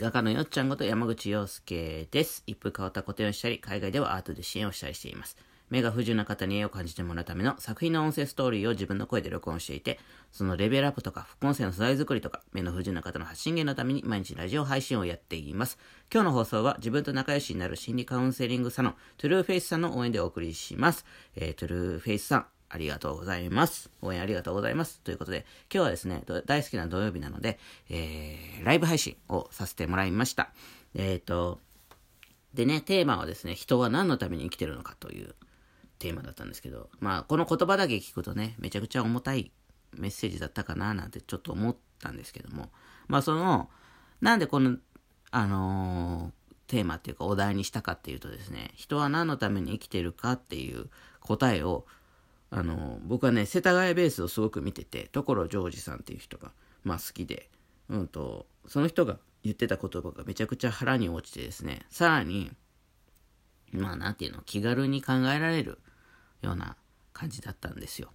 画家のよっちゃんこと山口洋介です。一風変わった個展をしたり、海外ではアートで支援をしたりしています。目が不自由な方に絵を感じてもらうための作品の音声ストーリーを自分の声で録音していて、そのレベルアップとか副音声の素材作りとか、目の不自由な方の発信源のために毎日ラジオ配信をやっています。今日の放送は自分と仲良しになる心理カウンセリングサロン、トゥルーフェイスさんの応援でお送りします。えー、トゥルーフェイスさん、ありがとうございます。応援ありがとうございます。ということで、今日はですね、大好きな土曜日なので、えー、ライブ配信をさせてもらいました。えっ、と、でね、テーマはですね、人は何のために生きてるのかというテーマだったんですけど、まあ、この言葉だけ聞くとね、めちゃくちゃ重たいメッセージだったかななんてちょっと思ったんですけども、まあ、その、なんでこの、あのーテーマっていうかお題にしたかっていうとですね、人は何のために生きてるかっていう答えを、あの僕はね、世田谷ベースをすごく見てて、所ジョージさんっていう人が、まあ好きで、うんと、その人が言ってた言葉がめちゃくちゃ腹に落ちてですね、さらに、まあなんていうの、気軽に考えられるような感じだったんですよ。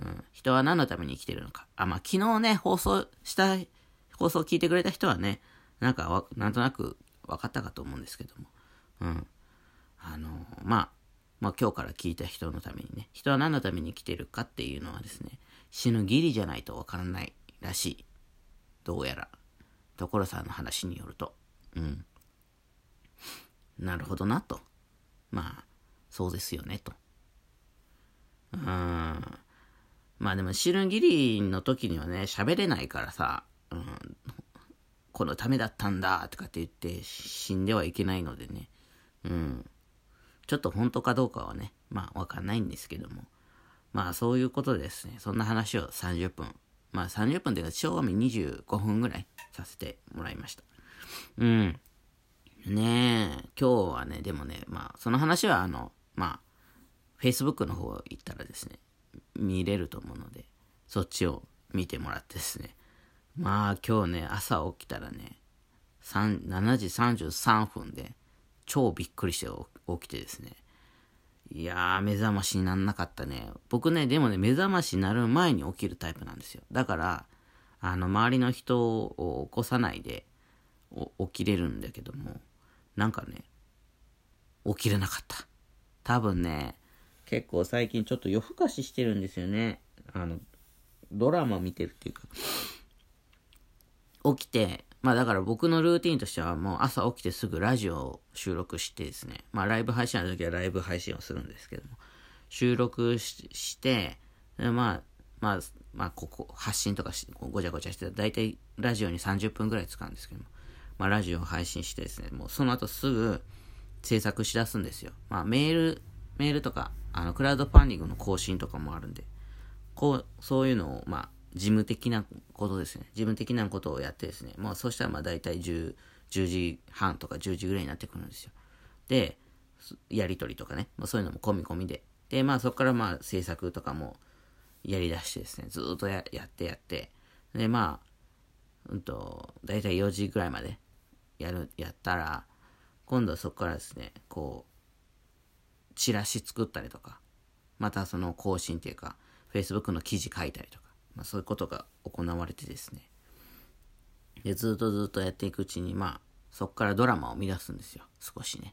うん、人は何のために生きてるのか。あ、まあ昨日ね、放送した、放送を聞いてくれた人はね、なんか、なんとなく分かったかと思うんですけども。うん。あの、まあ、まあ今日から聞いた人のためにね、人は何のために生きてるかっていうのはですね、死ぬギリじゃないと分からないらしい。どうやら。所さんの話によると。うん。なるほどなと。まあ、そうですよねと。うーん。まあでも、死ぬギリの時にはね、喋れないからさ、うん、このためだったんだとかって言って死んではいけないのでね、うん。ちょっと本当かどうかはね、まあわかんないんですけども。まあそういうことですね、そんな話を30分、まあ30分というか、正味25分ぐらいさせてもらいました。うん。ねえ、今日はね、でもね、まあその話はあの、まあ、Facebook の方行ったらですね、見れると思うので、そっちを見てもらってですね。まあ今日ね、朝起きたらね、3 7時33分で、超びっくりして起きてですね。いやー、目覚ましになんなかったね。僕ね、でもね、目覚ましになる前に起きるタイプなんですよ。だから、あの、周りの人を起こさないで起きれるんだけども、なんかね、起きれなかった。多分ね、結構最近ちょっと夜更かししてるんですよね。あの、ドラマ見てるっていうか、起きて、まあだから僕のルーティンとしてはもう朝起きてすぐラジオを収録してですね、まあライブ配信の時はライブ配信をするんですけども、収録して、まあ、まあ、まあここ発信とかしごちゃごちゃして、だいたいラジオに30分ぐらい使うんですけども、まあラジオを配信してですね、もうその後すぐ制作しだすんですよ。まあメール、メールとか、あの、クラウドファンディングの更新とかもあるんで、こう、そういうのを、まあ、事務的なことですね。事務的なことをやってですね。まあ、そうしたらまあ大体10、10時半とか10時ぐらいになってくるんですよ。で、やりとりとかね。まあ、そういうのも込み込みで。で、まあそこからまあ制作とかもやりだしてですね。ずっとややってやって。で、まあ、うんと、大体4時ぐらいまでやる、やったら、今度はそこからですね、こう、チラシ作ったりとか、またその更新っていうか、Facebook の記事書いたりとか、まあ、そういうことが行われてですね。で、ずっとずっとやっていくうちに、まあ、そこからドラマを生み出すんですよ。少しね。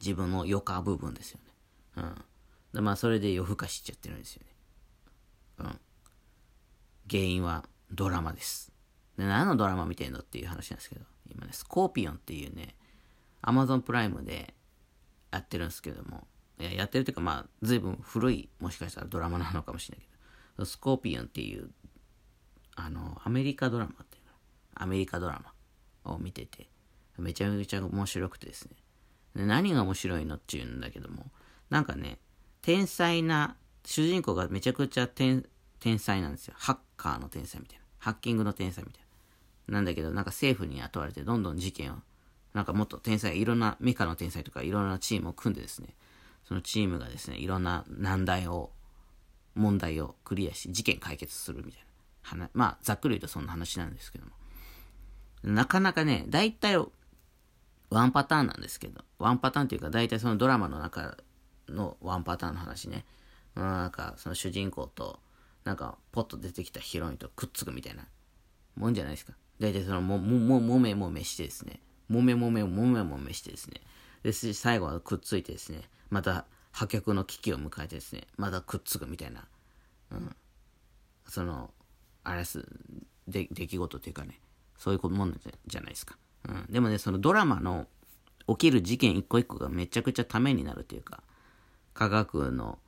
自分の余暇部分ですよね。うん。で、まあ、それで夜更かしちゃってるんですよね。うん。原因はドラマです。で、何のドラマ見てんのっていう話なんですけど、今ね、スコーピオンっていうね、Amazon プライムでやってるんですけども、いややってるっていうか、まあ、随分古い、もしかしたらドラマなのかもしれないけど、スコーピオンっていう、あの、アメリカドラマっていうか、アメリカドラマを見てて、めちゃめちゃ面白くてですね。で何が面白いのっていうんだけども、なんかね、天才な、主人公がめちゃくちゃ天才なんですよ。ハッカーの天才みたいな。ハッキングの天才みたいな。なんだけど、なんか政府に雇われてどんどん事件を、なんかもっと天才、いろんなメカの天才とかいろんなチームを組んでですね、そのチームがですね、いろんな難題を、問題をクリアし、事件解決するみたいな。まあ、ざっくり言うとそんな話なんですけども。なかなかね、大体、ワンパターンなんですけど、ワンパターンっていうか、大体そのドラマの中のワンパターンの話ね。うんなんか、その主人公と、なんか、ポッと出てきたヒロインとくっつくみたいなもんじゃないですか。大体その、も、も、も、もめもめしてですね。もめもめもめもめしてですね、で、最後はくっついてですね、また破局の危機を迎えてですね、またくっつくみたいな、うん。その、あれす、で、出来事というかね、そういうもんじゃないですか。うん。でもね、そのドラマの起きる事件一個一個がめちゃくちゃためになるというか、科学の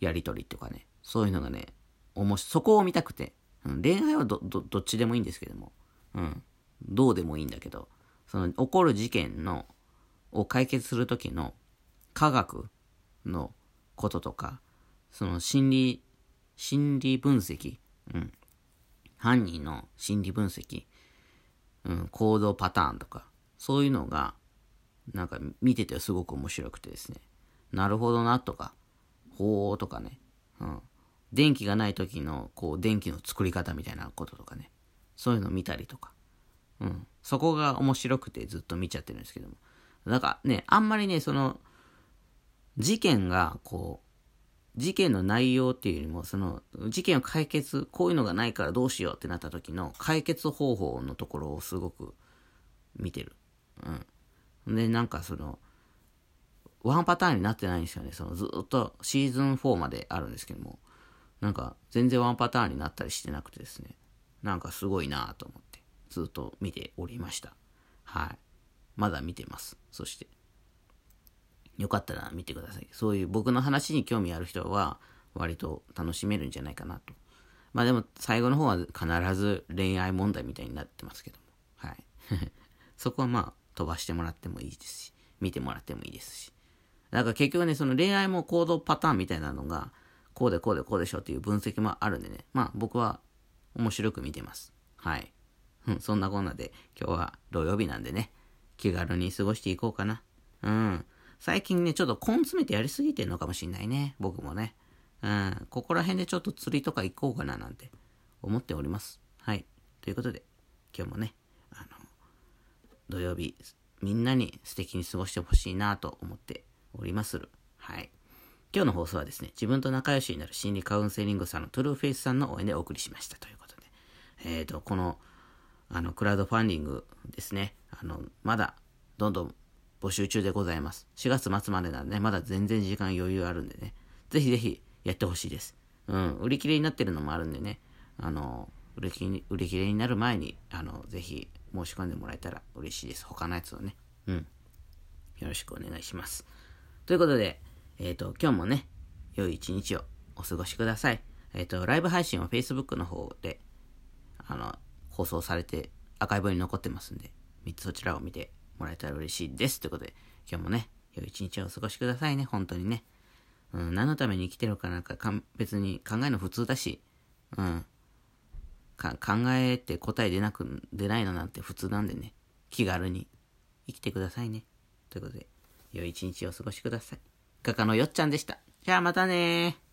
やりとりとかね、そういうのがね、おもし、そこを見たくて、うん、恋愛はど、ど、どっちでもいいんですけども、うん。どうでもいいんだけど、その起こる事件の、を解決するときの科学のこととか、その心理、心理分析、うん。犯人の心理分析、うん、行動パターンとか、そういうのが、なんか見ててすごく面白くてですね。なるほどなとか、ほーとかね、うん。電気がない時の、こう、電気の作り方みたいなこととかね。そういうの見たりとか。うん。そこが面白くてずっと見ちゃってるんですけども。なんかね、あんまりね、その、事件が、こう、事件の内容っていうよりも、その、事件を解決、こういうのがないからどうしようってなった時の解決方法のところをすごく見てる。うん。で、なんかその、ワンパターンになってないんですよね。そのずっとシーズン4まであるんですけども、なんか全然ワンパターンになったりしてなくてですね、なんかすごいなと思って、ずっと見ておりました。はい。まだ見てます。そして。よかったら見てください。そういう僕の話に興味ある人は、割と楽しめるんじゃないかなと。まあでも、最後の方は必ず恋愛問題みたいになってますけども。はい。そこはまあ、飛ばしてもらってもいいですし、見てもらってもいいですし。だから結局ね、その恋愛も行動パターンみたいなのが、こうでこうでこうでしょっていう分析もあるんでね。まあ僕は面白く見てます。はい。うん、そんなこんなで今日は土曜日なんでね、気軽に過ごしていこうかな。うん。最近ね、ちょっと根詰めてやりすぎてんのかもしんないね。僕もね。うん。ここら辺でちょっと釣りとか行こうかななんて思っております。はい。ということで、今日もね、あの、土曜日、みんなに素敵に過ごしてほしいなと思っておりまする。はい。今日の放送はですね、自分と仲良しになる心理カウンセリングさんのトゥルーフェイスさんの応援でお送りしましたということで。えっ、ー、と、この、あの、クラウドファンディングですね。あの、まだ、どんどん募集中でございます。4月末までなんでね、まだ全然時間余裕あるんでね、ぜひぜひやってほしいです。うん、売り切れになってるのもあるんでね、あの、売り切れ売り切れになる前に、あの、ぜひ申し込んでもらえたら嬉しいです。他のやつをね。うん。よろしくお願いします。ということで、えっ、ー、と、今日もね、良い一日をお過ごしください。えっ、ー、と、ライブ配信は Facebook の方で、あの、放送されて、アーカイブに残ってますんで、3つそちらを見てもらえたら嬉しいです。ということで、今日もね、良い一日をお過ごしくださいね、本当にね。うん、何のために生きてるかなんかか別に考えの普通だし、うん。考えて答え出なく、出ないのなんて普通なんでね、気軽に生きてくださいね。ということで、良い一日をお過ごしください。画家のよっちゃんでした。じゃあまたねー。